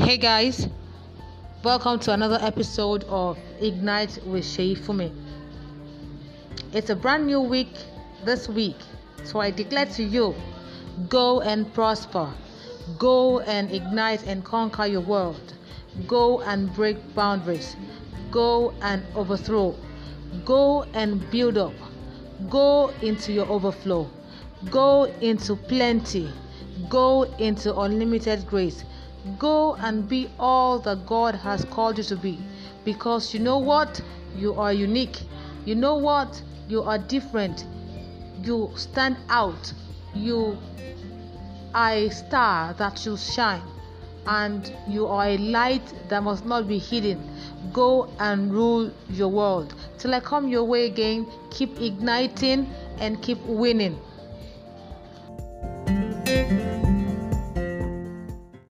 Hey guys, welcome to another episode of Ignite with Shei Fumi. It's a brand new week this week, so I declare to you go and prosper, go and ignite and conquer your world, go and break boundaries, go and overthrow, go and build up, go into your overflow, go into plenty, go into unlimited grace Go and be all that God has called you to be. Because you know what? You are unique. You know what? You are different. You stand out. You are a star that should shine. And you are a light that must not be hidden. Go and rule your world. Till I come your way again, keep igniting and keep winning.